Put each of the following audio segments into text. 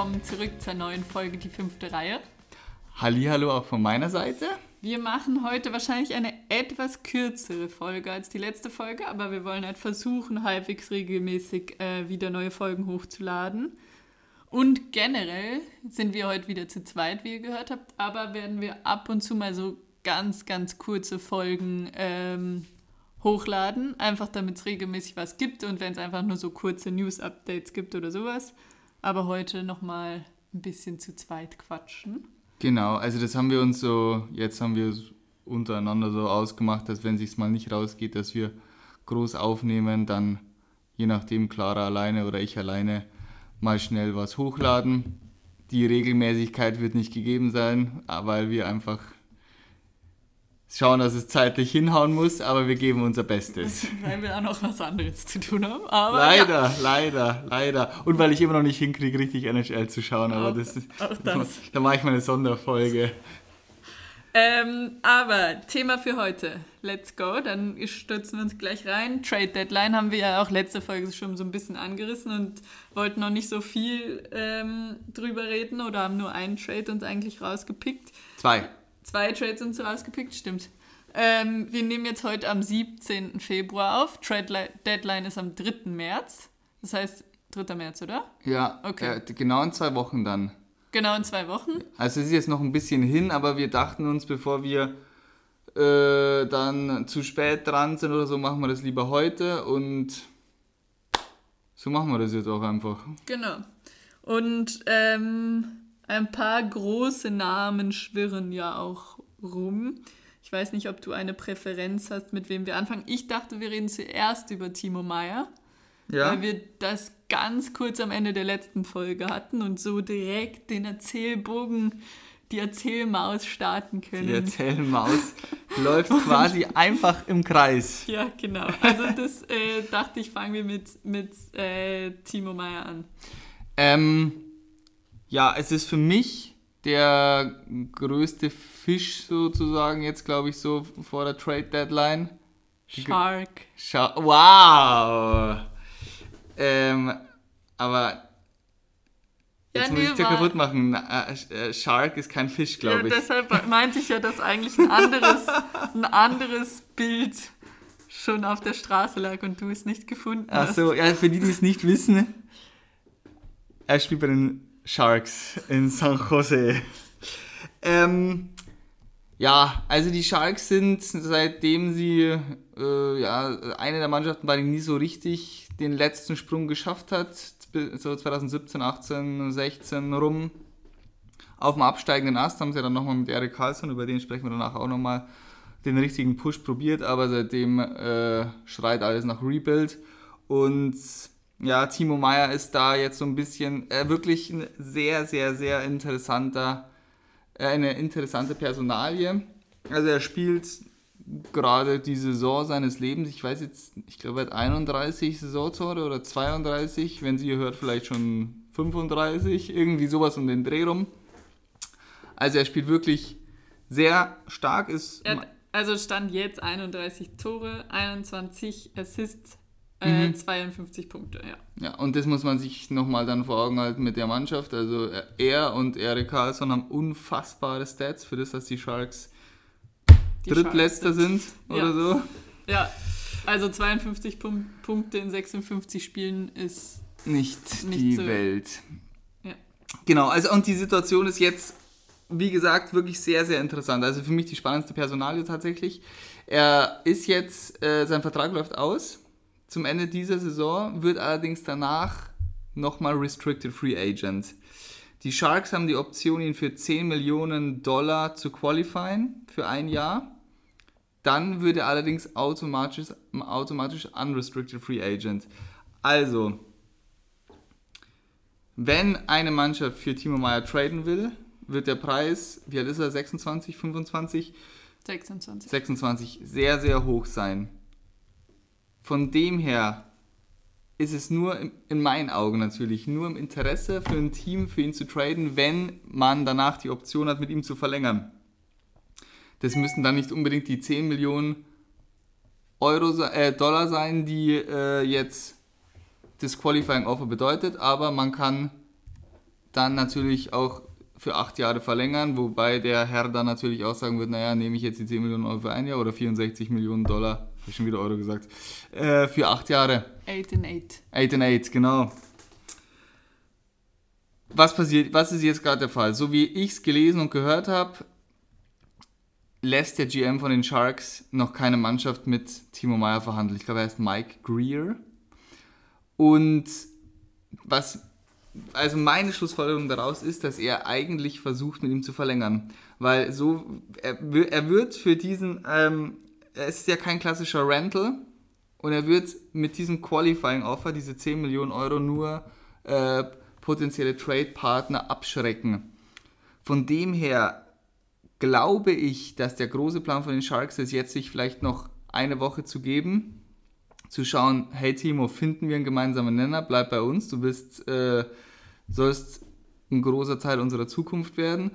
willkommen zurück zur neuen Folge, die fünfte Reihe. Hallihallo auch von meiner Seite. Wir machen heute wahrscheinlich eine etwas kürzere Folge als die letzte Folge, aber wir wollen halt versuchen, halbwegs regelmäßig äh, wieder neue Folgen hochzuladen. Und generell sind wir heute wieder zu zweit, wie ihr gehört habt, aber werden wir ab und zu mal so ganz, ganz kurze Folgen ähm, hochladen, einfach damit es regelmäßig was gibt und wenn es einfach nur so kurze News-Updates gibt oder sowas. Aber heute nochmal ein bisschen zu zweit quatschen. Genau, also das haben wir uns so, jetzt haben wir es untereinander so ausgemacht, dass wenn es mal nicht rausgeht, dass wir groß aufnehmen, dann je nachdem Clara alleine oder ich alleine mal schnell was hochladen. Die Regelmäßigkeit wird nicht gegeben sein, weil wir einfach schauen, dass es zeitlich hinhauen muss, aber wir geben unser Bestes. Weil wir auch noch was anderes zu tun haben. Aber leider, ja. leider, leider. Und weil ich immer noch nicht hinkriege, richtig NHL zu schauen, aber Auch- das ist, auch das. da mache ich mal eine Sonderfolge. Ähm, aber Thema für heute. Let's go. Dann stürzen wir uns gleich rein. Trade Deadline haben wir ja auch letzte Folge schon so ein bisschen angerissen und wollten noch nicht so viel ähm, drüber reden oder haben nur einen Trade uns eigentlich rausgepickt. Zwei. Zwei Trades uns rausgepickt, stimmt. Ähm, wir nehmen jetzt heute am 17. Februar auf. Trade Li- Deadline ist am 3. März. Das heißt 3. März, oder? Ja, Okay. äh, genau in zwei Wochen dann. Genau in zwei Wochen. Also es ist jetzt noch ein bisschen hin, aber wir dachten uns, bevor wir äh, dann zu spät dran sind oder so, machen wir das lieber heute und so machen wir das jetzt auch einfach. Genau. Und ähm, ein paar große Namen schwirren ja auch rum. Ich weiß nicht, ob du eine Präferenz hast, mit wem wir anfangen. Ich dachte, wir reden zuerst über Timo Meyer, Ja, weil wir das ganz kurz am Ende der letzten Folge hatten und so direkt den Erzählbogen, die Erzählmaus starten können. die Erzählmaus läuft quasi einfach im Kreis. Ja, genau. Also das äh, dachte ich, fangen wir mit, mit äh, Timo Meyer an. Ähm, ja, es ist für mich der größte Fisch sozusagen jetzt, glaube ich, so vor der Trade Deadline. Shark. Scha wow! Ähm, aber Ja, jetzt muss nee, ich dir war- kaputt machen. Äh, äh, Shark ist kein Fisch, Ja, glaube ich. deshalb meinte ich ja, dass eigentlich ein anderes, ein anderes Bild schon auf der Straße lag und du es nicht gefunden Ach hast. so, ja, für die, die es nicht wissen, er spielt bei den Sharks in San Jose. Ähm, ja, also die Sharks sind, seitdem sie äh, ja, eine der Mannschaften war, die nie so richtig den letzten Sprung geschafft hat, so 2017, 18, 16 rum, auf dem absteigenden Ast haben sie dann nochmal mit Eric Carlson, über den sprechen wir danach auch nochmal, den richtigen Push probiert, aber seitdem äh, schreit alles nach Rebuild. Und ja, Timo Meyer ist da jetzt so ein bisschen äh, wirklich ein sehr, sehr, sehr interessanter, äh, eine interessante Personalie. Also er spielt gerade die Saison seines Lebens. Ich weiß jetzt, ich glaube, er hat 31 Saisontore oder 32. Wenn sie ihr hört, vielleicht schon 35. Irgendwie sowas um den Dreh rum. Also er spielt wirklich sehr stark. Ist also stand jetzt 31 Tore, 21 Assists, äh, Mhm. 52 Punkte, ja. Ja, und das muss man sich nochmal dann vor Augen halten mit der Mannschaft. Also äh, er und Eric Carlson haben unfassbare Stats für das, dass die Sharks Die Drittletzter Sharks sind oder Ja. so. Ja, also 52 Pun Punkte in 56 Spielen ist Nicht, Nicht die so- Welt. Ja. Genau, also und die Situation ist jetzt, wie gesagt, wirklich sehr, sehr interessant. Also für mich die spannendste Personalie tatsächlich. Er ist jetzt, äh, sein Vertrag läuft aus zum Ende dieser Saison, wird allerdings danach nochmal Restricted Free Agent. Die Sharks haben die Option, ihn für 10 Millionen Dollar zu qualifieren für ein Jahr. Dann würde er allerdings automatisch, automatisch Unrestricted Free Agent. Also, wenn eine Mannschaft für Timo Meyer traden will, wird der Preis, wie alt ist er, 26, 25, 26. 26, sehr, sehr hoch sein. Von dem her ist es nur in meinen Augen natürlich nur im Interesse für ein Team, für ihn zu traden, wenn man danach die Option hat, mit ihm zu verlängern. Das müssen dann nicht unbedingt die 10 Millionen Euro, äh, Dollar sein, die äh, jetzt das Qualifying Offer bedeutet, aber man kann dann natürlich auch für acht Jahre verlängern, wobei der Herr dann natürlich auch sagen wird, naja, nehme ich jetzt die 10 Millionen Euro für ein Jahr oder 64 Millionen Dollar, habe schon wieder Euro gesagt, äh, für acht Jahre. 8 in 8. 8 and 8, genau. Was passiert, was ist jetzt gerade der Fall? So wie ich es gelesen und gehört habe, lässt der GM von den Sharks noch keine Mannschaft mit Timo Meyer verhandeln. Ich glaube, er heißt Mike Greer. Und was, also meine Schlussfolgerung daraus ist, dass er eigentlich versucht, mit ihm zu verlängern. Weil so, er, er wird für diesen, ähm, es ist ja kein klassischer Rental und er wird mit diesem Qualifying Offer, diese 10 Millionen Euro, nur äh, potenzielle Trade-Partner abschrecken. Von dem her glaube ich, dass der große Plan von den Sharks ist, jetzt sich vielleicht noch eine Woche zu geben, zu schauen, hey Timo, finden wir einen gemeinsamen Nenner, bleib bei uns, du bist, äh, sollst ein großer Teil unserer Zukunft werden.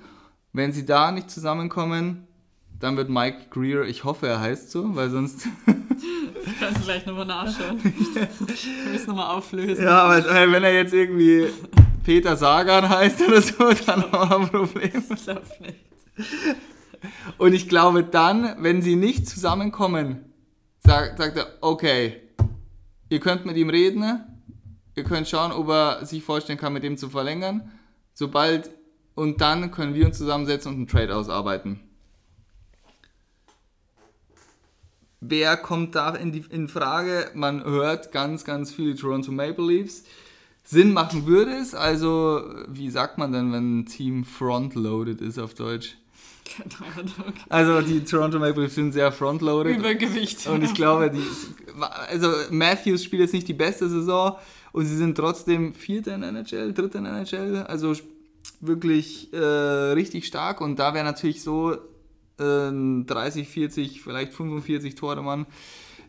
Wenn sie da nicht zusammenkommen, dann wird Mike Greer, ich hoffe, er heißt so, weil sonst. Kannst du gleich nochmal nachschauen. Wir müssen nochmal auflösen. Ja, aber wenn er jetzt irgendwie Peter Sagan heißt oder so, dann haben wir ein Problem. Ich glaube nicht. Und ich glaube dann, wenn sie nicht zusammenkommen, sagt, sagt er, okay, ihr könnt mit ihm reden, ihr könnt schauen, ob er sich vorstellen kann, mit ihm zu verlängern. Sobald, und dann können wir uns zusammensetzen und einen Trade ausarbeiten. Wer kommt da in, die, in Frage? Man hört ganz, ganz viele Toronto Maple Leafs. Sinn machen würde es, also wie sagt man denn, wenn ein Team frontloaded ist auf Deutsch? Keine Ahnung. Also die Toronto Maple Leafs sind sehr frontloaded. Übergewicht. Und ich glaube, die, also Matthews spielt jetzt nicht die beste Saison und sie sind trotzdem Vierter in der NHL, Dritter in der NHL, also wirklich äh, richtig stark und da wäre natürlich so äh, 30, 40, vielleicht 45 Tore Mann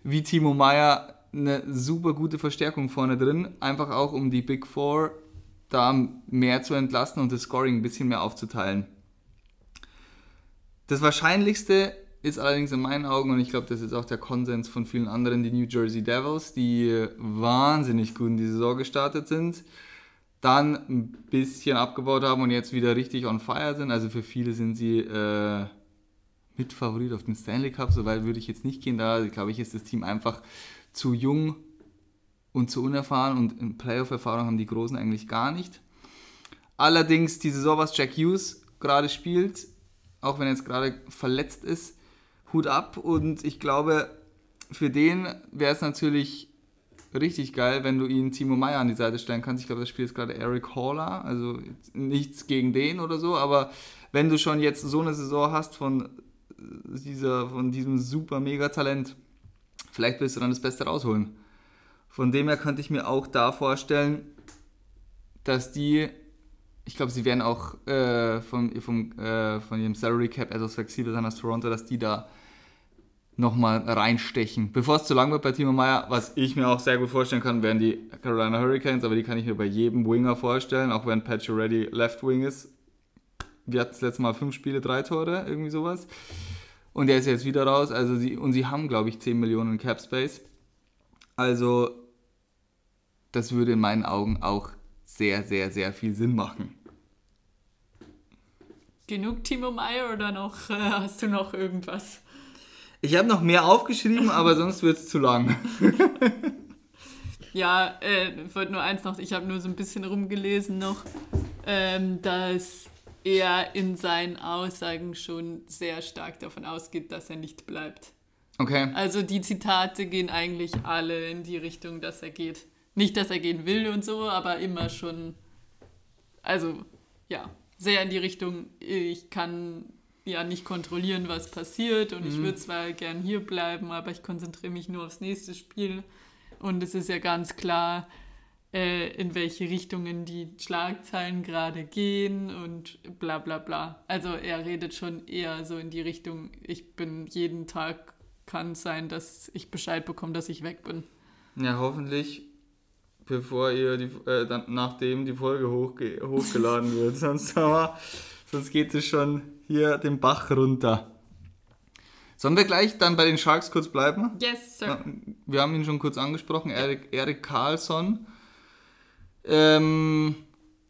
wie Timo Meyer eine super gute Verstärkung vorne drin, einfach auch um die Big Four da mehr zu entlasten und das Scoring ein bisschen mehr aufzuteilen. Das Wahrscheinlichste ist allerdings in meinen Augen, und ich glaube, das ist auch der Konsens von vielen anderen, die New Jersey Devils, die wahnsinnig gut in die Saison gestartet sind, dann ein bisschen abgebaut haben und jetzt wieder richtig on fire sind. Also für viele sind sie äh, Mitfavorit auf den Stanley Cup, soweit würde ich jetzt nicht gehen. Da glaube ich, ist das Team einfach zu jung und zu unerfahren und Playoff-Erfahrung haben die Großen eigentlich gar nicht. Allerdings die Saison, was Jack Hughes gerade spielt, auch wenn er jetzt gerade verletzt ist, Hut ab. Und ich glaube, für den wäre es natürlich richtig geil, wenn du ihn Timo Meyer an die Seite stellen kannst. Ich glaube, das Spiel ist gerade Eric Haller, also nichts gegen den oder so, aber wenn du schon jetzt so eine Saison hast von, dieser, von diesem super mega Talent, vielleicht willst du dann das Beste rausholen. Von dem her könnte ich mir auch da vorstellen, dass die ich glaube, sie werden auch äh, vom, vom, äh, von ihrem Salary Cap etwas flexibler sein als Toronto, dass die da nochmal reinstechen. Bevor es zu lang wird bei Timo Meyer, was ich mir auch sehr gut vorstellen kann, wären die Carolina Hurricanes, aber die kann ich mir bei jedem Winger vorstellen, auch wenn Patch Ready Left Wing ist. Wir hatten das letzte Mal fünf Spiele, drei Tore, irgendwie sowas. Und der ist jetzt wieder raus. Also sie, und sie haben, glaube ich, 10 Millionen Cap Space. Also, das würde in meinen Augen auch sehr, sehr, sehr viel Sinn machen. Genug Timo Meyer oder noch, äh, hast du noch irgendwas? Ich habe noch mehr aufgeschrieben, aber sonst wird es zu lang. ja, äh, ich wollte nur eins noch, ich habe nur so ein bisschen rumgelesen noch, ähm, dass er in seinen Aussagen schon sehr stark davon ausgeht, dass er nicht bleibt. Okay. Also die Zitate gehen eigentlich alle in die Richtung, dass er geht. Nicht, dass er gehen will und so, aber immer schon. Also, ja, sehr in die Richtung, ich kann ja nicht kontrollieren, was passiert und mhm. ich würde zwar gern hier bleiben, aber ich konzentriere mich nur aufs nächste Spiel. Und es ist ja ganz klar, äh, in welche Richtungen die Schlagzeilen gerade gehen und bla bla bla. Also er redet schon eher so in die Richtung, ich bin jeden Tag, kann es sein, dass ich Bescheid bekomme, dass ich weg bin. Ja, hoffentlich bevor ihr die, äh, dann, nachdem die Folge hochge hochgeladen wird. sonst, aber, sonst geht es schon hier den Bach runter. Sollen wir gleich dann bei den Sharks kurz bleiben? Yes, sir. Wir haben ihn schon kurz angesprochen, Erik, Erik Karlsson. Ähm,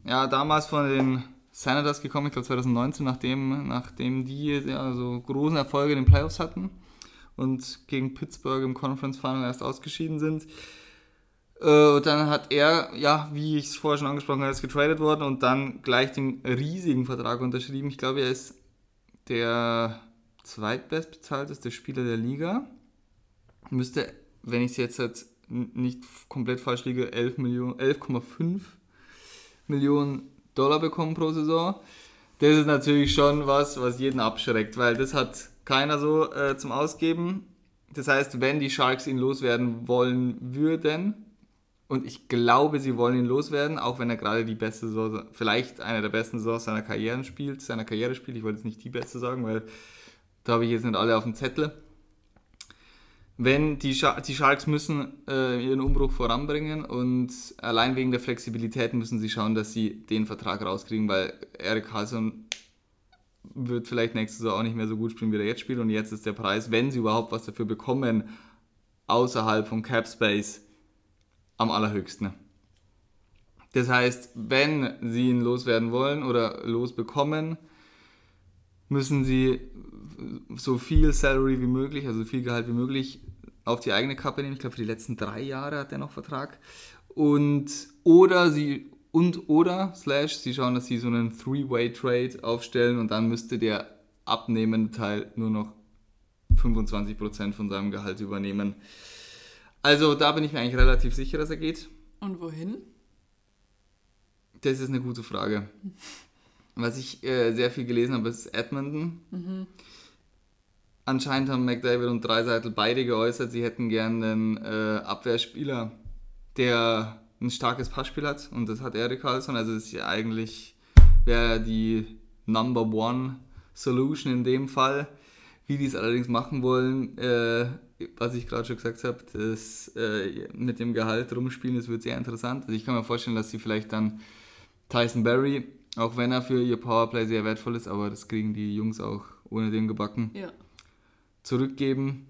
ja, damals von den Senators gekommen, ich glaube 2019, nachdem, nachdem die ja, so großen Erfolge in den Playoffs hatten und gegen Pittsburgh im Conference Final erst ausgeschieden sind. Äh, und dann hat er, ja, wie ich es vorher schon angesprochen habe, ist getradet worden und dann gleich den riesigen Vertrag unterschrieben. Ich glaube, er ist der zweitbestbezahlteste Spieler der Liga. Müsste, wenn ich es jetzt, jetzt nicht komplett falsch liege, 11 Millionen, 11,5 Millionen Dollar bekommen pro Saison. Das ist natürlich schon was, was jeden abschreckt, weil das hat keiner so äh, zum Ausgeben. Das heißt, wenn die Sharks ihn loswerden wollen würden, und ich glaube, sie wollen ihn loswerden, auch wenn er gerade die beste Saison, vielleicht eine der besten Saisons seiner Karriere spielt, seiner Karriere spielt. Ich wollte jetzt nicht die beste sagen, weil da habe ich jetzt nicht alle auf dem Zettel wenn die, Sch die Sharks müssen äh, ihren Umbruch voranbringen und allein wegen der Flexibilität müssen sie schauen, dass sie den Vertrag rauskriegen, weil Eric Carlson wird vielleicht nächste Saison auch nicht mehr so gut spielen, wie er jetzt spielt und jetzt ist der Preis, wenn sie überhaupt was dafür bekommen, außerhalb von Cap Space am allerhöchsten. Das heißt, wenn sie ihn loswerden wollen oder losbekommen, müssen sie so viel Salary wie möglich, also so viel Gehalt wie möglich auf die eigene Kappe nehmen. Ich glaube, für die letzten drei Jahre hat er noch Vertrag. Und oder sie und oder slash sie schauen, dass sie so einen Three-Way-Trade aufstellen und dann müsste der abnehmende Teil nur noch 25% von seinem Gehalt übernehmen. Also da bin ich mir eigentlich relativ sicher, dass er geht. Und wohin? Das ist eine gute Frage. Was ich äh, sehr viel gelesen habe, ist Edmonton. Mhm. Anscheinend haben McDavid und Dreiseitel beide geäußert, sie hätten gerne einen äh, Abwehrspieler, der ein starkes Passspiel hat. Und das hat Erik Carlson. Also das ist ja eigentlich wäre die Number One Solution in dem Fall. Wie die es allerdings machen wollen, äh, was ich gerade schon gesagt habe, das äh, mit dem Gehalt rumspielen, das wird sehr interessant. Also ich kann mir vorstellen, dass sie vielleicht dann Tyson Berry, auch wenn er für ihr Powerplay sehr wertvoll ist, aber das kriegen die Jungs auch ohne den gebacken. Ja zurückgeben.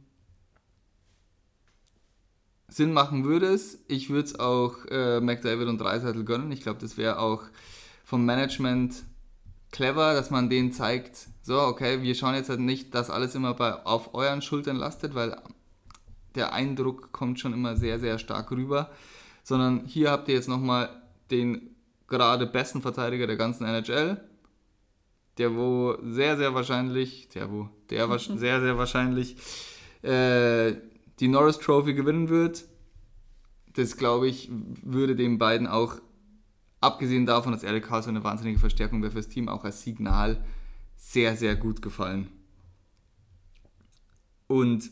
Sinn machen würde es. Ich würde es auch äh, McDavid und Dreiseitel gönnen. Ich glaube, das wäre auch vom Management clever, dass man denen zeigt, so, okay, wir schauen jetzt halt nicht, dass alles immer bei, auf euren Schultern lastet, weil der Eindruck kommt schon immer sehr, sehr stark rüber, sondern hier habt ihr jetzt nochmal den gerade besten Verteidiger der ganzen NHL der wo sehr, sehr wahrscheinlich, der wo, der sehr, sehr wahrscheinlich äh, die Norris Trophy gewinnen wird. Das, glaube ich, würde den beiden auch, abgesehen davon, dass Eric Carlson eine wahnsinnige Verstärkung wäre fürs Team, auch als Signal sehr, sehr gut gefallen. Und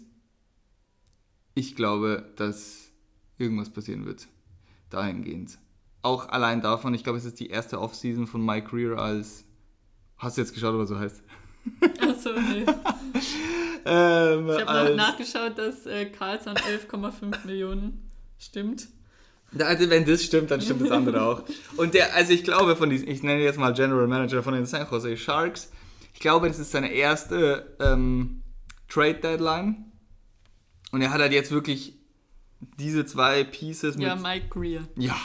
ich glaube, dass irgendwas passieren wird. Dahingehend. Auch allein davon, ich glaube, es ist die erste Offseason von Mike Greer als Hast du jetzt geschaut, was so heißt? Achso, nee. ähm, ich habe nachgeschaut, dass äh, Carlson 11,5 Millionen stimmt. Also wenn das stimmt, dann stimmt das andere auch. Und der, also ich glaube von diesen, ich nenne jetzt mal General Manager von den San Jose Sharks, ich glaube, das ist seine erste ähm, Trade Deadline. Und er hat halt jetzt wirklich diese zwei Pieces mit. Ja, Mike Greer. Ja.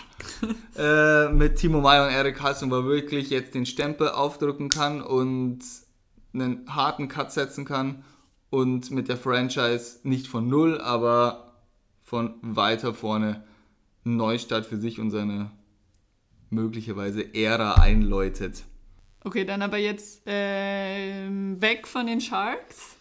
äh, mit Timo Meyer und Eric Hudson, wo er wirklich jetzt den Stempel aufdrücken kann und einen harten Cut setzen kann und mit der Franchise nicht von null, aber von weiter vorne einen Neustart für sich und seine möglicherweise Ära einläutet. Okay, dann aber jetzt äh, weg von den Sharks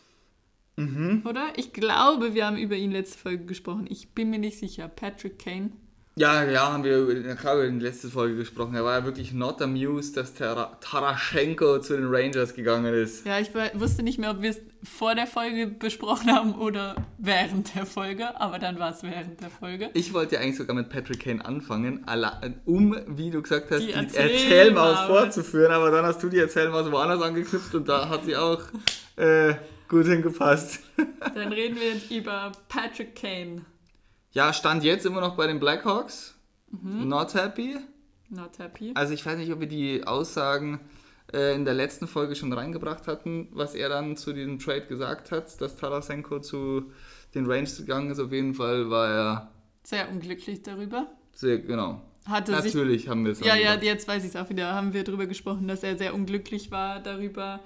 Mhm. Oder? Ich glaube, wir haben über ihn letzte Folge gesprochen. Ich bin mir nicht sicher. Patrick Kane. Ja, ja, haben wir über in der letzten Folge gesprochen. Er war ja wirklich not amused, dass Tara Taraschenko zu den Rangers gegangen ist. Ja, ich wusste nicht mehr, ob wir es vor der Folge besprochen haben oder während der Folge, aber dann war es während der Folge. Ich wollte ja eigentlich sogar mit Patrick Kane anfangen, um, wie du gesagt hast, die, die Erzählmaus vorzuführen, aber dann hast du die Erzählmaus woanders angeknüpft und da hat sie auch äh, gut hingepasst. Dann reden wir jetzt über Patrick Kane. Ja, stand jetzt immer noch bei den Blackhawks. Mhm. Not happy. Not happy. Also ich weiß nicht, ob wir die Aussagen äh, in der letzten Folge schon reingebracht hatten, was er dann zu diesem Trade gesagt hat, dass Tarasenko zu den Rangers gegangen ist. Auf jeden Fall war er sehr unglücklich darüber. Sehr, genau. hatte Natürlich sich, haben wir es. Ja, ja, jetzt weiß ich es auch wieder. Haben wir darüber gesprochen, dass er sehr unglücklich war darüber,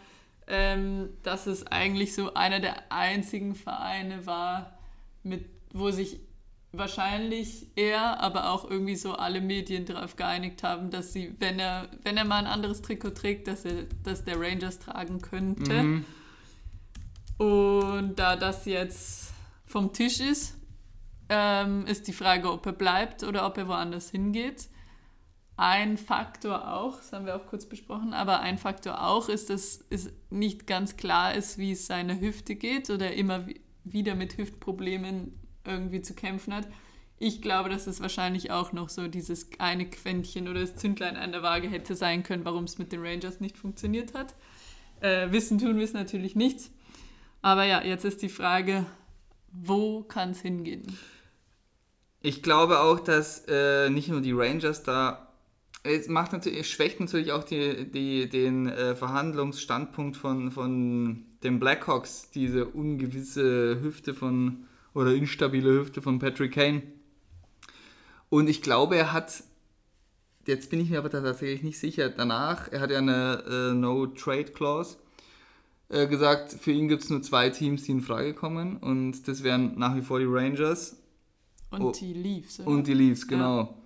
ähm, dass es eigentlich so einer der einzigen Vereine war, mit, wo sich wahrscheinlich er, aber auch irgendwie so alle Medien darauf geeinigt haben, dass sie, wenn er, wenn er mal ein anderes Trikot trägt, dass er dass der Rangers tragen könnte. Mhm. Und da das jetzt vom Tisch ist, ähm, ist die Frage, ob er bleibt oder ob er woanders hingeht. Ein Faktor auch, das haben wir auch kurz besprochen, aber ein Faktor auch ist, dass es nicht ganz klar ist, wie es seiner Hüfte geht oder immer wieder mit Hüftproblemen irgendwie zu kämpfen hat. Ich glaube, dass es wahrscheinlich auch noch so dieses eine Quäntchen oder das Zündlein an der Waage hätte sein können, warum es mit den Rangers nicht funktioniert hat. Äh, wissen tun wir es natürlich nicht. Aber ja, jetzt ist die Frage, wo kann es hingehen? Ich glaube auch, dass äh, nicht nur die Rangers da. Es macht natürlich, schwächt natürlich auch die, die, den äh, Verhandlungsstandpunkt von, von den Blackhawks, diese ungewisse Hüfte von oder instabile Hüfte von Patrick Kane. Und ich glaube, er hat, jetzt bin ich mir aber tatsächlich nicht sicher, danach, er hat ja eine äh, No-Trade-Clause äh, gesagt, für ihn gibt es nur zwei Teams, die in Frage kommen und das wären nach wie vor die Rangers. Und oh, die Leafs. Oder? Und die Leafs, genau. Ja.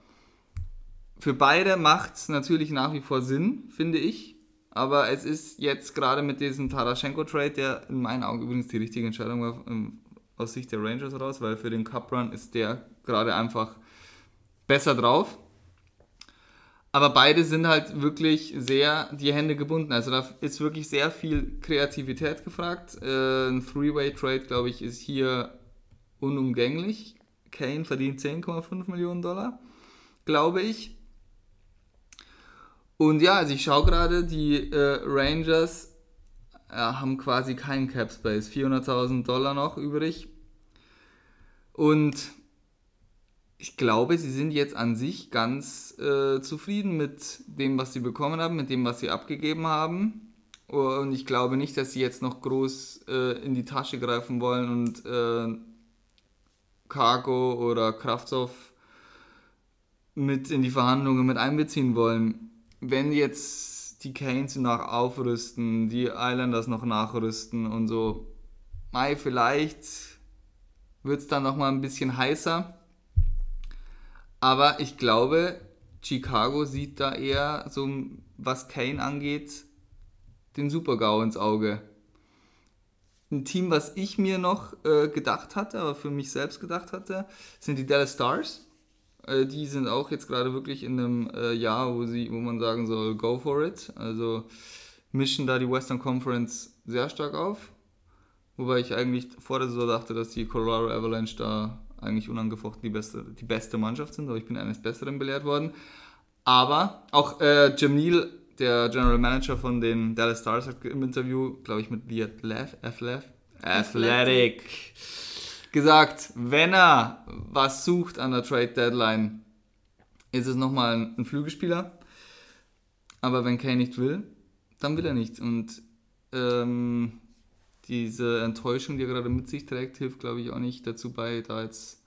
Für beide macht es natürlich nach wie vor Sinn, finde ich. Aber es ist jetzt gerade mit diesem Taraschenko-Trade, der in meinen Augen übrigens die richtige Entscheidung war, aus Sicht der Rangers raus, weil für den Cup Run ist der gerade einfach besser drauf. Aber beide sind halt wirklich sehr die Hände gebunden. Also da ist wirklich sehr viel Kreativität gefragt. Äh, ein Three-Way-Trade, glaube ich, ist hier unumgänglich. Kane verdient 10,5 Millionen Dollar, glaube ich. Und ja, also ich schaue gerade, die äh, Rangers äh, haben quasi keinen Cap Space, 400.000 Dollar noch übrig. Und ich glaube, sie sind jetzt an sich ganz äh, zufrieden mit dem, was sie bekommen haben, mit dem, was sie abgegeben haben. Und ich glaube nicht, dass sie jetzt noch groß äh, in die Tasche greifen wollen und äh, Cargo oder Kraftstoff mit in die Verhandlungen mit einbeziehen wollen. Wenn jetzt die Canes noch aufrüsten, die Islanders noch nachrüsten und so. Mai, vielleicht wird es dann nochmal ein bisschen heißer. Aber ich glaube, Chicago sieht da eher so, was Kane angeht, den Super-GAU ins Auge. Ein Team, was ich mir noch äh, gedacht hatte, aber für mich selbst gedacht hatte, sind die Dallas Stars. Äh, die sind auch jetzt gerade wirklich in einem äh, Jahr, wo, sie, wo man sagen soll, go for it. Also mischen da die Western Conference sehr stark auf. Wobei ich eigentlich vor der Saison dachte, dass die Colorado Avalanche da eigentlich unangefochten die beste, die beste Mannschaft sind, aber ich bin eines Besseren belehrt worden. Aber auch äh, Jim Neal, der General Manager von den Dallas Stars, hat im Interview, glaube ich, mit The Athletic, Athletic, Athletic gesagt, wenn er was sucht an der Trade Deadline, ist es nochmal ein Flügelspieler. Aber wenn Kane nicht will, dann will er nicht. Und ähm, diese Enttäuschung, die er gerade mit sich trägt, hilft, glaube ich, auch nicht dazu bei, da jetzt,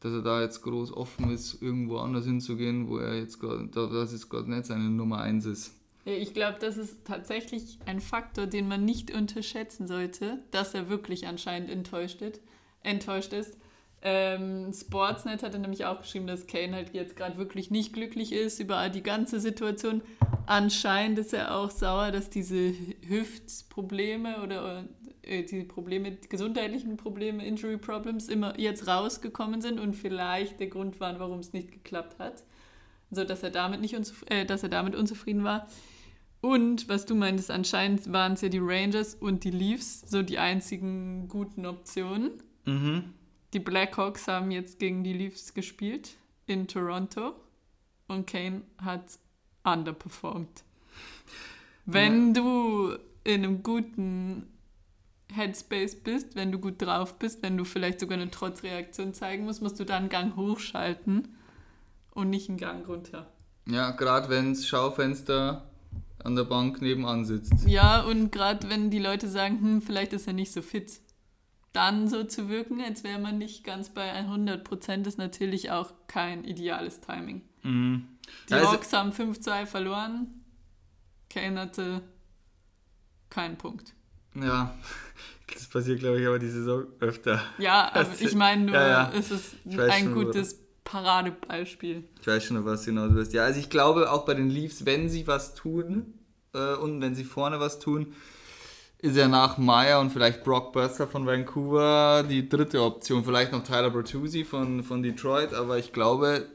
dass er da jetzt groß offen ist, irgendwo anders hinzugehen, wo er jetzt gerade, das ist gerade nicht seine Nummer 1 ist. Ich glaube, das ist tatsächlich ein Faktor, den man nicht unterschätzen sollte, dass er wirklich anscheinend enttäuscht ist enttäuscht ist. Ähm, Sportsnet hatte nämlich auch geschrieben, dass Kane halt jetzt gerade wirklich nicht glücklich ist über die ganze Situation. Anscheinend ist er auch sauer, dass diese Hüftprobleme oder äh, die Probleme, die gesundheitlichen Probleme, Injury Problems immer jetzt rausgekommen sind und vielleicht der Grund waren, warum es nicht geklappt hat. So dass er damit nicht äh, dass er damit unzufrieden war. Und was du meintest, anscheinend waren es ja die Rangers und die Leafs so die einzigen guten Optionen. Mhm. Die Blackhawks haben jetzt gegen die Leafs gespielt in Toronto und Kane hat underperformed. Wenn ja. du in einem guten Headspace bist, wenn du gut drauf bist, wenn du vielleicht sogar eine Trotzreaktion zeigen musst, musst du dann einen Gang hochschalten und nicht einen Gang runter. Ja, gerade wenn das Schaufenster an der Bank nebenan sitzt. Ja, und gerade wenn die Leute sagen, hm, vielleicht ist er nicht so fit dann so zu wirken, als wäre man nicht ganz bei 100 Prozent, ist natürlich auch kein ideales Timing. Mhm. Die Also- Hawks haben 5-2 verloren. Kane hatte keinen Punkt. Ja, das passiert, glaube ich, aber die Saison öfter. Ja, aber ich meine nur, ja, ja. es ist ein schon, gutes Paradebeispiel. Ich weiß schon, was du hinaus willst. Ja, also ich glaube auch bei den Leafs, wenn sie was tun äh, und wenn sie vorne was tun, ist ja nach Meyer und vielleicht Brock Burster von Vancouver die dritte Option. Vielleicht noch Tyler Bertuzzi von, von Detroit, aber ich glaube,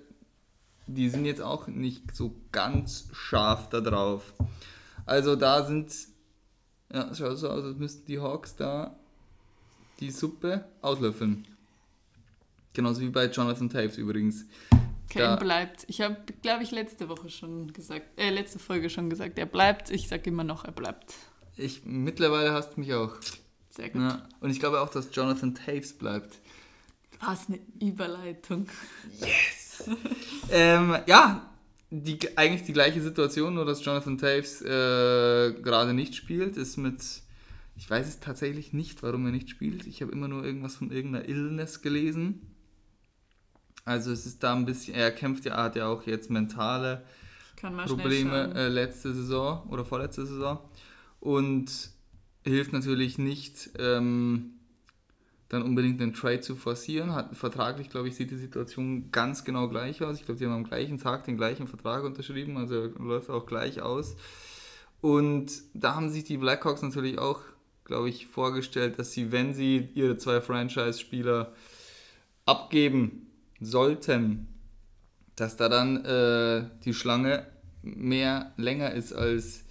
die sind jetzt auch nicht so ganz scharf da drauf. Also da sind, ja, es schaut so aus, als müssten die Hawks da die Suppe auslöffeln. Genauso wie bei Jonathan Taves übrigens. Kane Da- bleibt. Ich habe, glaube ich, letzte Woche schon gesagt, äh, letzte Folge schon gesagt, er bleibt. Ich sage immer noch, er bleibt. Ich, mittlerweile hast du mich auch. Sehr gut. Ja. Und ich glaube auch, dass Jonathan Taves bleibt. Was eine Überleitung. Ähm, ja, die, eigentlich die gleiche Situation, nur dass Jonathan Taves äh, gerade nicht spielt, ist mit. Ich weiß es tatsächlich nicht, warum er nicht spielt. Ich habe immer nur irgendwas von irgendeiner Illness gelesen. Also es ist da ein bisschen, er kämpft ja, hat ja auch jetzt mentale Probleme äh, letzte Saison oder vorletzte Saison und hilft natürlich nicht, ähm, dann unbedingt einen Trade zu forcieren. Hat, vertraglich, glaube ich, sieht die Situation ganz genau gleich aus. Ich glaube, die haben am gleichen Tag den gleichen Vertrag unterschrieben, also läuft auch gleich aus. Und da haben sich die Blackhawks natürlich auch, glaube ich, vorgestellt, dass sie, wenn sie ihre zwei Franchise-Spieler abgeben sollten, dass da dann äh, die Schlange mehr länger ist als,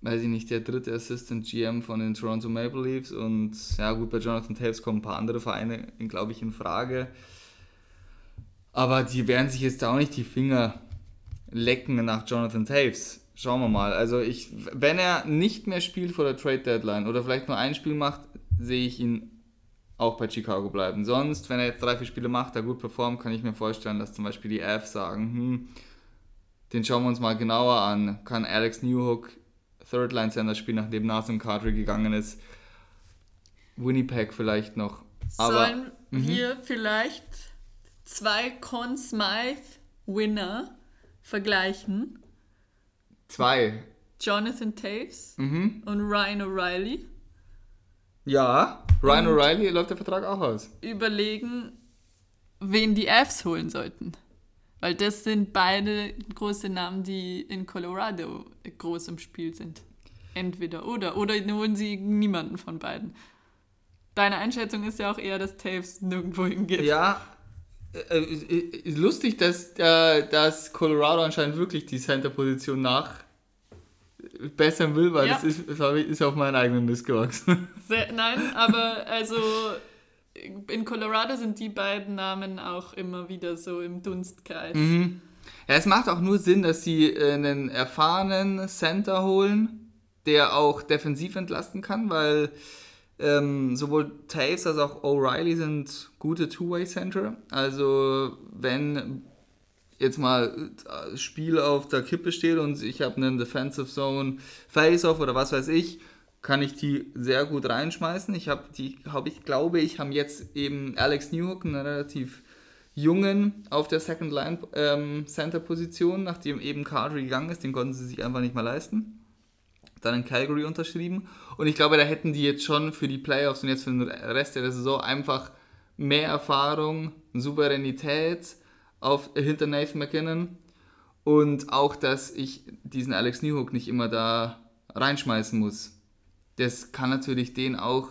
weiß ich nicht, der dritte Assistant GM von den Toronto Maple Leafs und ja gut, bei Jonathan Taves kommen ein paar andere Vereine, glaube ich, in Frage. Aber die werden sich jetzt auch nicht die Finger lecken nach Jonathan Taves. Schauen wir mal. Also ich, wenn er nicht mehr spielt vor der Trade Deadline oder vielleicht nur ein Spiel macht, sehe ich ihn auch bei Chicago bleiben. Sonst, wenn er jetzt drei, vier Spiele macht, da gut performt, kann ich mir vorstellen, dass zum Beispiel die Avs sagen, hm, den schauen wir uns mal genauer an. Kann Alex Newhook Third Line Center spielen, nachdem Nathan Carter gegangen ist? Winnipeg vielleicht noch. Aber Sollen wir vielleicht zwei Conn Smythe Winner vergleichen? zwei. Jonathan Taves Mhm. und Ryan O'Reilly. Ja, Ryan O'Reilly läuft der Vertrag auch aus. Überlegen, wen die Avs holen sollten. Weil das sind beide große Namen, die in Colorado groß im Spiel sind. Entweder oder. Oder holen sie niemanden von beiden. Deine Einschätzung ist ja auch eher, dass Taves nirgendwo hingeht. Ja, äh, äh, lustig, dass, äh, dass Colorado anscheinend wirklich die Center-Position nach bessern will, weil Ja. das ist, ist auf meinen eigenen Mist gewachsen. Sehr, nein, aber also in Colorado sind die beiden Namen auch immer wieder so im Dunstkreis. Mhm. Ja, es macht auch nur Sinn, dass sie äh, einen erfahrenen Center holen, der auch defensiv entlasten kann, weil ähm, sowohl Taves als auch O'Reilly sind gute Two-Way-Center. Also wenn jetzt mal äh, Spiel auf der Kippe steht und ich habe einen Defensive Zone Face-Off oder was weiß ich, kann ich die sehr gut reinschmeißen. Ich habe die, hab ich glaube ich, haben jetzt eben Alex Newhook, einen relativ jungen auf der Second Line ähm, Center Position, nachdem eben Carter gegangen ist, den konnten sie sich einfach nicht mehr leisten. Dann in Calgary unterschrieben und ich glaube, da hätten die jetzt schon für die Playoffs und jetzt für den Rest der Saison einfach mehr Erfahrung, Souveränität auf, hinter Nathan McKinnon und auch, dass ich diesen Alex Newhook nicht immer da reinschmeißen muss. Das kann natürlich den auch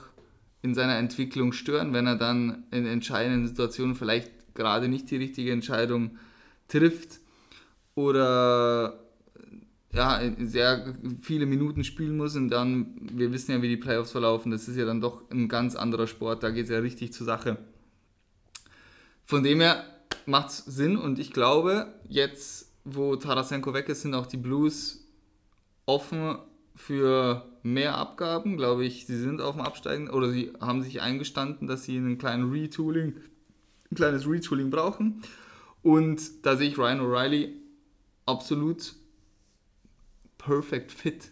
in seiner Entwicklung stören, wenn er dann in entscheidenden Situationen vielleicht gerade nicht die richtige Entscheidung trifft oder ja, sehr viele Minuten spielen muss und dann, wir wissen ja, wie die Playoffs verlaufen, das ist ja dann doch ein ganz anderer Sport, da geht es ja richtig zur Sache. Von dem her macht es Sinn und ich glaube, jetzt, wo Tarasenko weg ist, sind auch die Blues offen für mehr Abgaben, glaube ich, sie sind auf dem Absteigen oder sie haben sich eingestanden, dass sie einen kleinen Retooling, ein kleines Retooling brauchen. Und da sehe ich Ryan O'Reilly absolut perfect fit,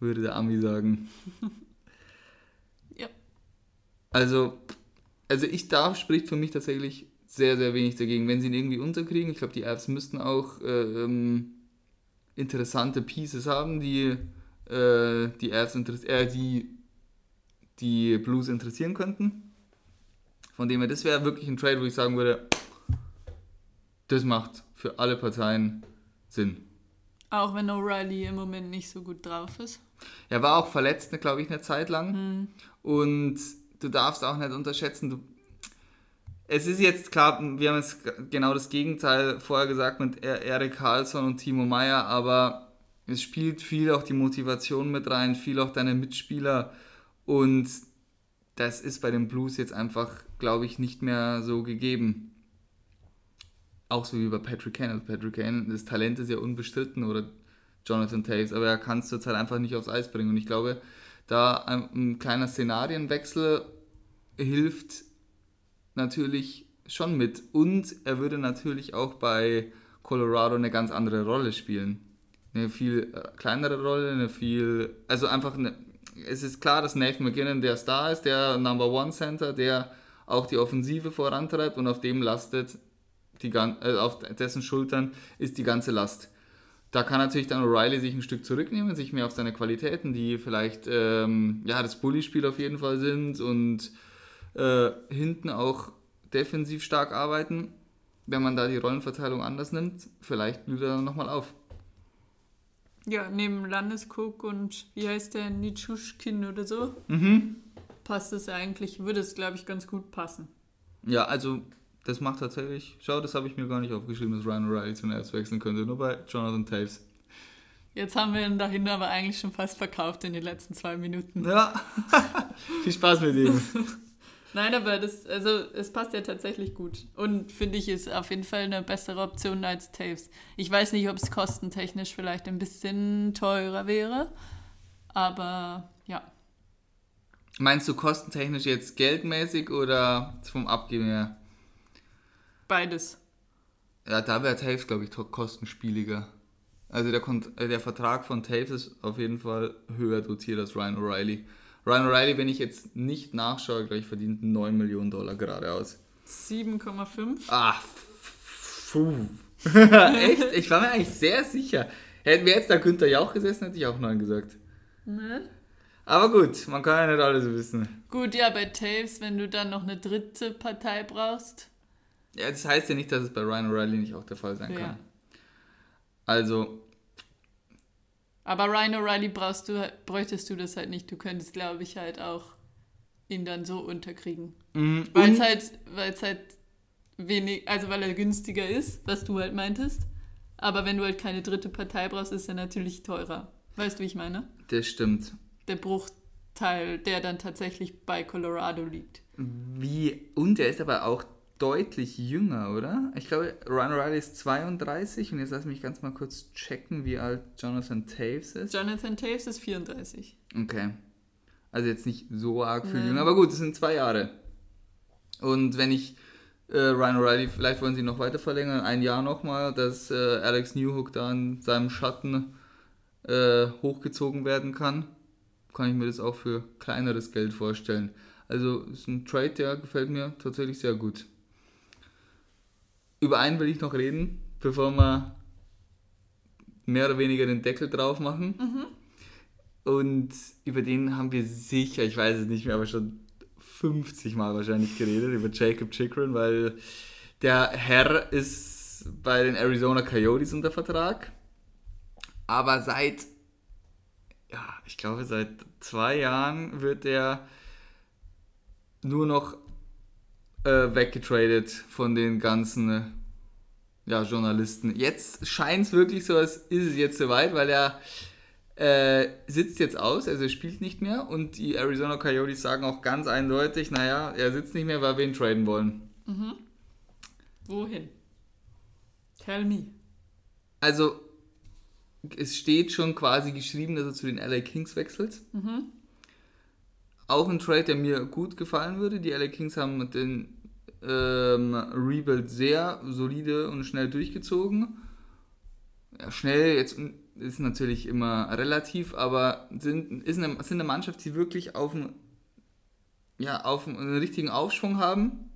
würde der Ami sagen. Ja. Also, also ich da spricht für mich tatsächlich sehr, sehr wenig dagegen, wenn sie ihn irgendwie unterkriegen. Ich glaube, die Avs müssten auch äh, ähm, interessante Pieces haben, die äh, die Avs äh, die, die Blues interessieren könnten. Von dem her, das wäre wirklich ein Trade, wo ich sagen würde, das macht für alle Parteien Sinn. Auch wenn O'Reilly im Moment nicht so gut drauf ist. Er war auch verletzt, glaube ich, eine Zeit lang. Hm. Und du darfst auch nicht unterschätzen, du, es ist jetzt klar, wir haben jetzt genau das Gegenteil vorher gesagt mit Erik Karlsson und Timo Meyer, aber es spielt viel auch die Motivation mit rein, viel auch deine Mitspieler und das ist bei den Blues jetzt einfach, glaube ich, nicht mehr so gegeben. Auch so wie bei Patrick Kane. Also Patrick Kane, das Talent ist ja unbestritten oder Jonathan Taves, aber er kann es zurzeit einfach nicht aufs Eis bringen und ich glaube, da ein, ein kleiner Szenarienwechsel hilft natürlich schon mit. Und er würde natürlich auch bei Colorado eine ganz andere Rolle spielen. Eine viel äh, kleinere Rolle, eine viel. Also einfach eine. Es ist klar, dass Nathan McGinnon der Star ist, der Number One Center, der auch die Offensive vorantreibt und auf dem lastet, die, äh, auf dessen Schultern ist die ganze Last. Da kann natürlich dann O'Reilly sich ein Stück zurücknehmen, sich mehr auf seine Qualitäten, die vielleicht ähm, ja, das Bully-Spiel auf jeden Fall sind und äh, hinten auch defensiv stark arbeiten. Wenn man da die Rollenverteilung anders nimmt, vielleicht blüht er dann nochmal auf. Ja, neben Landeskog und wie heißt der, Nitschuschkin oder so, mhm. passt es eigentlich, würde es, glaube ich, ganz gut passen. Ja, also das macht tatsächlich, schau, das habe ich mir gar nicht aufgeschrieben, dass Ryan O'Reilly zu Nerds wechseln könnte, nur bei Jonathan Taves. Jetzt haben wir ihn dahin aber eigentlich schon fast verkauft in den letzten zwei Minuten. Ja, viel Spaß mit ihm. Nein, aber das, also es passt ja tatsächlich gut. Und finde ich, ist auf jeden Fall eine bessere Option als Taves. Ich weiß nicht, ob es kostentechnisch vielleicht ein bisschen teurer wäre, aber ja. Meinst du kostentechnisch jetzt geldmäßig oder vom Abgeben her? Beides. Ja, da wäre Taves, glaube ich, kostenspieliger. Also der, äh, der Vertrag von Taves ist auf jeden Fall höher dotiert als Ryan O'Reilly. Ryan O'Reilly, wenn ich jetzt nicht nachschaue, glaube ich, verdient 9 Millionen Dollar geradeaus. 7,5? Ach, puh. Echt? Ich war mir eigentlich sehr sicher. Hätten wir jetzt da Günther Jauch gesessen, hätte ich auch 9 gesagt. Ne? Aber gut, man kann ja nicht alles wissen. Gut, ja, bei Taves, wenn du dann noch eine dritte Partei brauchst. Ja, das heißt ja nicht, dass es bei Ryan O'Reilly nicht auch der Fall sein ja. kann. Also, aber Ryan O'Reilly brauchst du, bräuchtest du das halt nicht. Du könntest, glaube ich, halt auch ihn dann so unterkriegen. Mhm. Weil es halt, weil's halt wenig, also weil er günstiger ist, was du halt meintest. Aber wenn du halt keine dritte Partei brauchst, ist er natürlich teurer. Weißt du, wie ich meine? Das stimmt. Der Bruchteil, der dann tatsächlich bei Colorado liegt. Wie? Und er ist aber auch deutlich jünger, oder? Ich glaube, Ryan O'Reilly ist 32 und jetzt lass mich ganz mal kurz checken, wie alt Jonathan Taves ist. Jonathan Taves ist 34. Okay. Also jetzt nicht so arg viel jünger, aber gut, es sind zwei Jahre. Und wenn ich äh, Ryan O'Reilly, vielleicht wollen sie noch weiter verlängern, ein Jahr nochmal, dass äh, Alex Newhook da in seinem Schatten äh, hochgezogen werden kann, kann ich mir das auch für kleineres Geld vorstellen. Also ist ein Trade, der gefällt mir tatsächlich sehr gut über einen will ich noch reden, bevor wir mehr oder weniger den Deckel drauf machen. Mhm. Und über den haben wir sicher, ich weiß es nicht mehr, aber schon 50 Mal wahrscheinlich geredet, über Jacob Chikrin, weil der Herr ist bei den Arizona Coyotes unter Vertrag. Aber seit, ja, ich glaube, seit zwei Jahren wird er nur noch äh, weggetradet von den ganzen äh, ja, Journalisten. Jetzt scheint es wirklich so, als ist es jetzt soweit, weil er äh, sitzt jetzt aus, also er spielt nicht mehr und die Arizona Coyotes sagen auch ganz eindeutig, naja, er sitzt nicht mehr, weil wir ihn traden wollen. Mhm. Wohin? Tell me. Also, es steht schon quasi geschrieben, dass er zu den LA Kings wechselt. Mhm. Auch ein Trade, der mir gut gefallen würde. Die LA Kings haben den ähm, Rebuild sehr solide und schnell durchgezogen. Ja, schnell jetzt ist natürlich immer relativ, aber sind, ist eine, sind eine Mannschaft, die wirklich auf einen, ja, auf einen richtigen Aufschwung haben.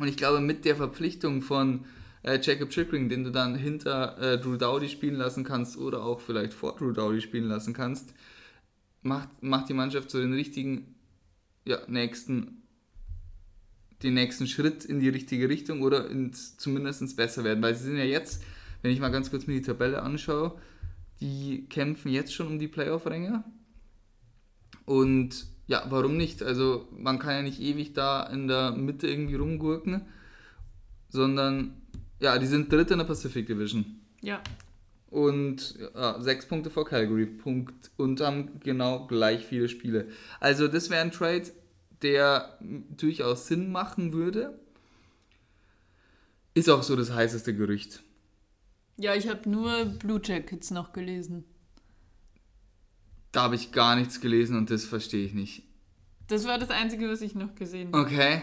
Und ich glaube, mit der Verpflichtung von äh, Jacob Chickering, den du dann hinter äh, Drew Dowdy spielen lassen kannst oder auch vielleicht vor Drew Dowdy spielen lassen kannst, macht, macht die Mannschaft so den richtigen ja, nächsten den nächsten Schritt in die richtige Richtung oder ins, zumindest ins besser werden. Weil sie sind ja jetzt, wenn ich mal ganz kurz mir die Tabelle anschaue, die kämpfen jetzt schon um die Playoff-Ränge. Und ja, warum nicht? Also man kann ja nicht ewig da in der Mitte irgendwie rumgurken, sondern ja, die sind Dritte in der Pacific Division. Ja. Und ja, sechs Punkte vor Calgary Punkt, und haben genau gleich viele Spiele. Also das wäre ein Trade, der durchaus Sinn machen würde. Ist auch so das heißeste Gerücht. Ja, ich habe nur Blue Jackets noch gelesen. Da habe ich gar nichts gelesen und das verstehe ich nicht. Das war das Einzige, was ich noch gesehen habe. Okay.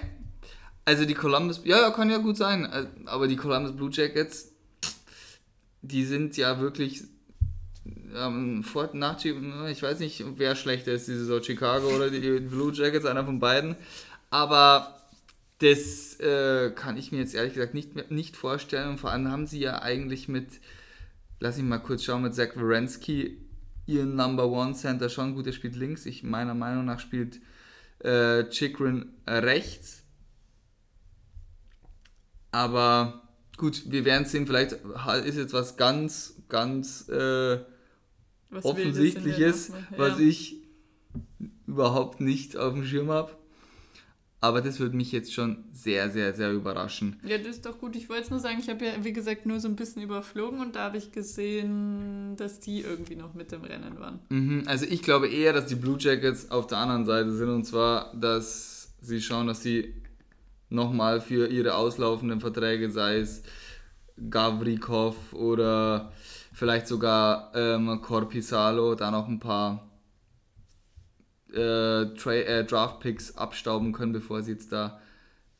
Also die Columbus, ja, ja, kann ja gut sein, aber die Columbus Blue Jackets, die sind ja wirklich ähm, vor, nach, ich weiß nicht, wer schlechter ist, diese so Chicago oder die Blue Jackets, einer von beiden. Aber das äh, kann ich mir jetzt ehrlich gesagt nicht, nicht vorstellen. Und vor allem haben sie ja eigentlich mit, lass ich mal kurz schauen, mit Zach Wierenski ihren Number One Center schon gut. Er spielt links. Ich meiner Meinung nach spielt äh, Chikrin rechts. Aber gut, wir werden sehen. Vielleicht ist jetzt was ganz, ganz äh, was Offensichtliches, ja. was ich überhaupt nicht auf dem Schirm habe. Aber das würde mich jetzt schon sehr, sehr, sehr überraschen. Ja, das ist doch gut. Ich wollte es nur sagen, ich habe ja, wie gesagt, nur so ein bisschen überflogen und da habe ich gesehen, dass die irgendwie noch mit im Rennen waren. Mhm, also ich glaube eher, dass die Blue Jackets auf der anderen Seite sind und zwar, dass sie schauen, dass sie nochmal für ihre auslaufenden Verträge, sei es Gavrikov oder vielleicht sogar ähm, Corpisalo, da noch ein paar äh, äh, Draft-Picks abstauben können, bevor sie jetzt da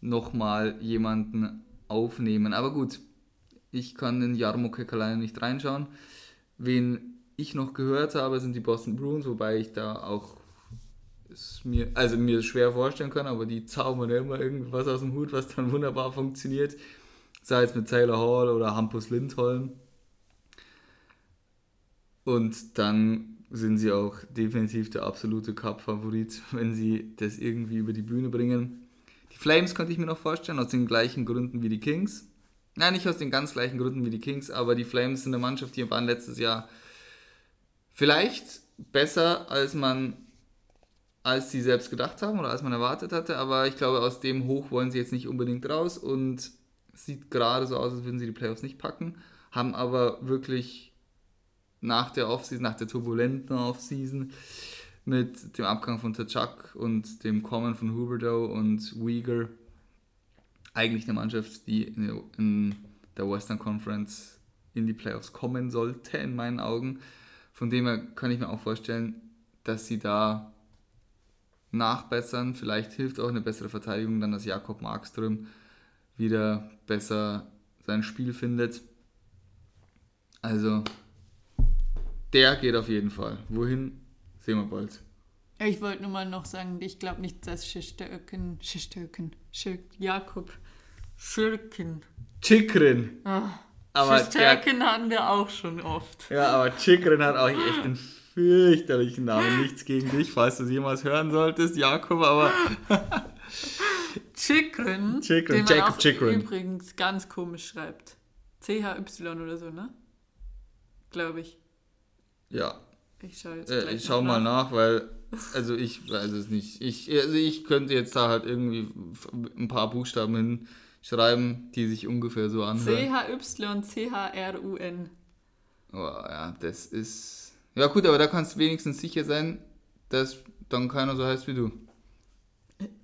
nochmal jemanden aufnehmen. Aber gut, ich kann in Jarmo Kekalainen nicht reinschauen. Wen ich noch gehört habe, sind die Boston Bruins, wobei ich da auch es mir, also mir schwer vorstellen kann, aber die zaubern ja immer irgendwas aus dem Hut, was dann wunderbar funktioniert. Sei es mit Taylor Hall oder Hampus Lindholm. Und dann sind sie auch definitiv der absolute Cup-Favorit, wenn sie das irgendwie über die Bühne bringen. Die Flames könnte ich mir noch vorstellen, aus den gleichen Gründen wie die Kings. Nein, nicht aus den ganz gleichen Gründen wie die Kings, aber die Flames sind eine Mannschaft, die waren letztes Jahr vielleicht besser, als man als sie selbst gedacht haben oder als man erwartet hatte, aber ich glaube, aus dem Hoch wollen sie jetzt nicht unbedingt raus und sieht gerade so aus, als würden sie die Playoffs nicht packen, haben aber wirklich nach der Offseason, nach der turbulenten Offseason mit dem Abgang von Tachak und dem Kommen von Huberdo und Uyghur eigentlich eine Mannschaft, die in der Western Conference in die Playoffs kommen sollte, in meinen Augen. Von dem her kann ich mir auch vorstellen, dass sie da nachbessern. Vielleicht hilft auch eine bessere Verteidigung dann, dass Jakob Markström wieder besser sein Spiel findet. Also der geht auf jeden Fall. Wohin, sehen wir bald. Ich wollte nur mal noch sagen, ich glaube nicht, dass Schischtöken, Schischtöken, Jakob Schirken. Chikrin. Ah, aber Schischtöken hatten wir auch schon oft. Ja, aber Chikrin hat auch echt einen fürchterlichen Namen. Nichts gegen dich, falls du es jemals hören solltest, Jakob, aber... Chikrin, Chikrin, den man auch Chikrin. übrigens ganz komisch schreibt. CHY oder so, ne? Glaube ich. Ja. Ich schaue jetzt äh, ich schau mal nach. nach, weil, also ich weiß es nicht. Ich, also ich könnte jetzt da halt irgendwie ein paar Buchstaben hinschreiben, die sich ungefähr so anhören. C-H-Y-C-H-R-U-N. Oh, ja, das ist... Ja gut, aber da kannst du wenigstens sicher sein, dass dann keiner so heißt wie du.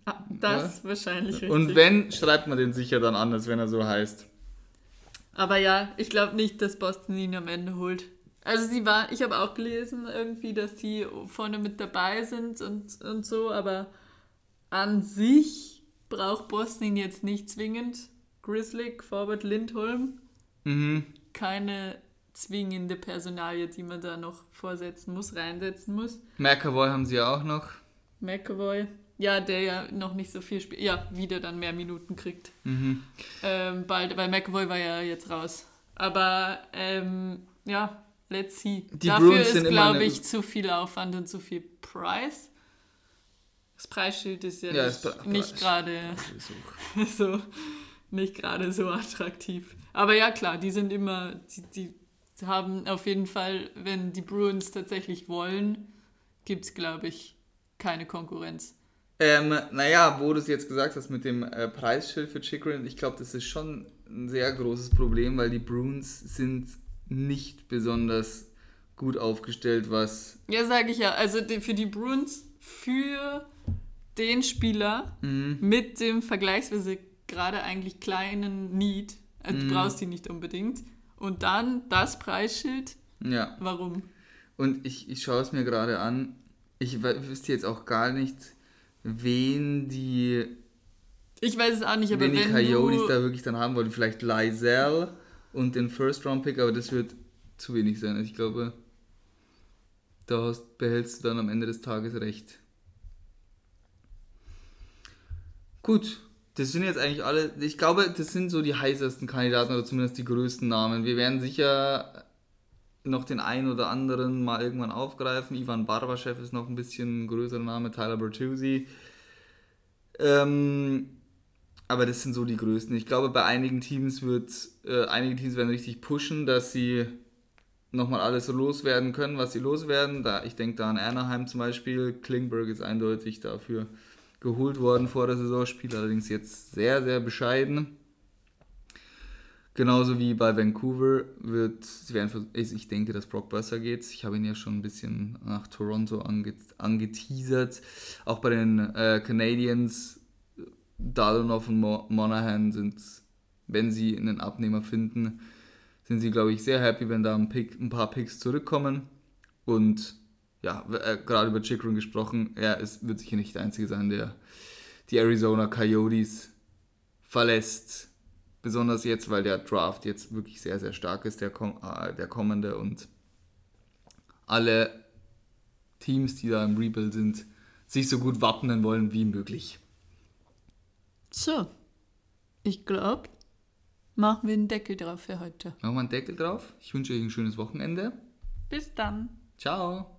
Ah, das ja? wahrscheinlich richtig. Und wenn, schreibt man den sicher dann anders, wenn er so heißt. Aber ja, ich glaube nicht, dass Boston ihn am Ende holt. Also sie war, ich habe auch gelesen irgendwie, dass die vorne mit dabei sind und, und so, aber an sich braucht Boston jetzt nicht zwingend. Grizzly, Forward, Lindholm. Mhm. Keine zwingende Personalie, die man da noch vorsetzen muss, reinsetzen muss. McAvoy haben sie auch noch. McAvoy. Ja, der ja noch nicht so viel spielt. Ja, wieder dann mehr Minuten kriegt. Mhm. Ähm, bald, weil McAvoy war ja jetzt raus. Aber ähm, ja, let's see. Die Dafür sind ist, glaube ich, zu viel Aufwand und zu viel Preis. Das Preisschild ist ja, Ja, nicht, gerade so nicht gerade so attraktiv. Aber ja, klar, die sind immer, die, die haben auf jeden Fall, wenn die Bruins tatsächlich wollen, gibt es, glaube ich, keine Konkurrenz. Ähm, naja, wo du es jetzt gesagt hast mit dem äh, Preisschild für Chikrin, ich glaube, das ist schon ein sehr großes Problem, weil die Bruins sind nicht besonders gut aufgestellt, was Ja, sage ich ja. Also die, für die Bruins, für den Spieler Mhm. mit dem vergleichsweise gerade eigentlich kleinen Need, also Mhm. du brauchst die nicht unbedingt, und dann das Preisschild, ja. warum? Und ich, ich schaue es mir gerade an. Ich wüsste jetzt auch gar nicht, wen die, Ich weiß es auch nicht, aber wen die Coyotes da wirklich dann haben wollen. Vielleicht Lysell und den First-Round-Pick, aber das wird zu wenig sein. Also ich glaube, da hast, behältst du dann am Ende des Tages recht. Gut, das sind jetzt eigentlich alle, ich glaube, das sind so die heißesten Kandidaten oder zumindest die größten Namen. Wir werden sicher noch den einen oder anderen mal irgendwann aufgreifen. Ivan Barbaschew ist noch ein bisschen ein größerer Name, Tyler Bertuzzi. Ähm, aber das sind so die größten. Ich glaube, bei einigen Teams wird, äh, einige Teams werden richtig pushen, dass sie nochmal alles so loswerden können, was sie loswerden. Da, ich denke da an Anaheim zum Beispiel. Klingberg ist eindeutig dafür geholt worden vor der Saison, spielt allerdings jetzt sehr, sehr bescheiden. Genauso wie bei Vancouver wird, sie werden, ich denke, dass Brock Besser geht. Ich habe ihn ja schon ein bisschen nach Toronto ange, angeteasert. Auch bei den äh, Canadiens, Dalonov und Mo Monahan sind, wenn sie einen Abnehmer finden, sind sie, glaube ich, sehr happy, wenn da ein, Pick, ein paar Picks zurückkommen. Und ja, äh, gerade über Chikrin gesprochen, er ist, wird sicher nicht der Einzige sein, der die Arizona Coyotes verlässt. Besonders jetzt, weil der Draft jetzt wirklich sehr, sehr stark ist, der, kom äh, der kommende. Und alle Teams, die da im Rebuild sind, sich so gut wappnen wollen wie möglich. So, ich glaube, machen wir einen Deckel drauf für heute. Machen wir einen Deckel drauf. Ich wünsche euch ein schönes Wochenende. Bis dann. Ciao.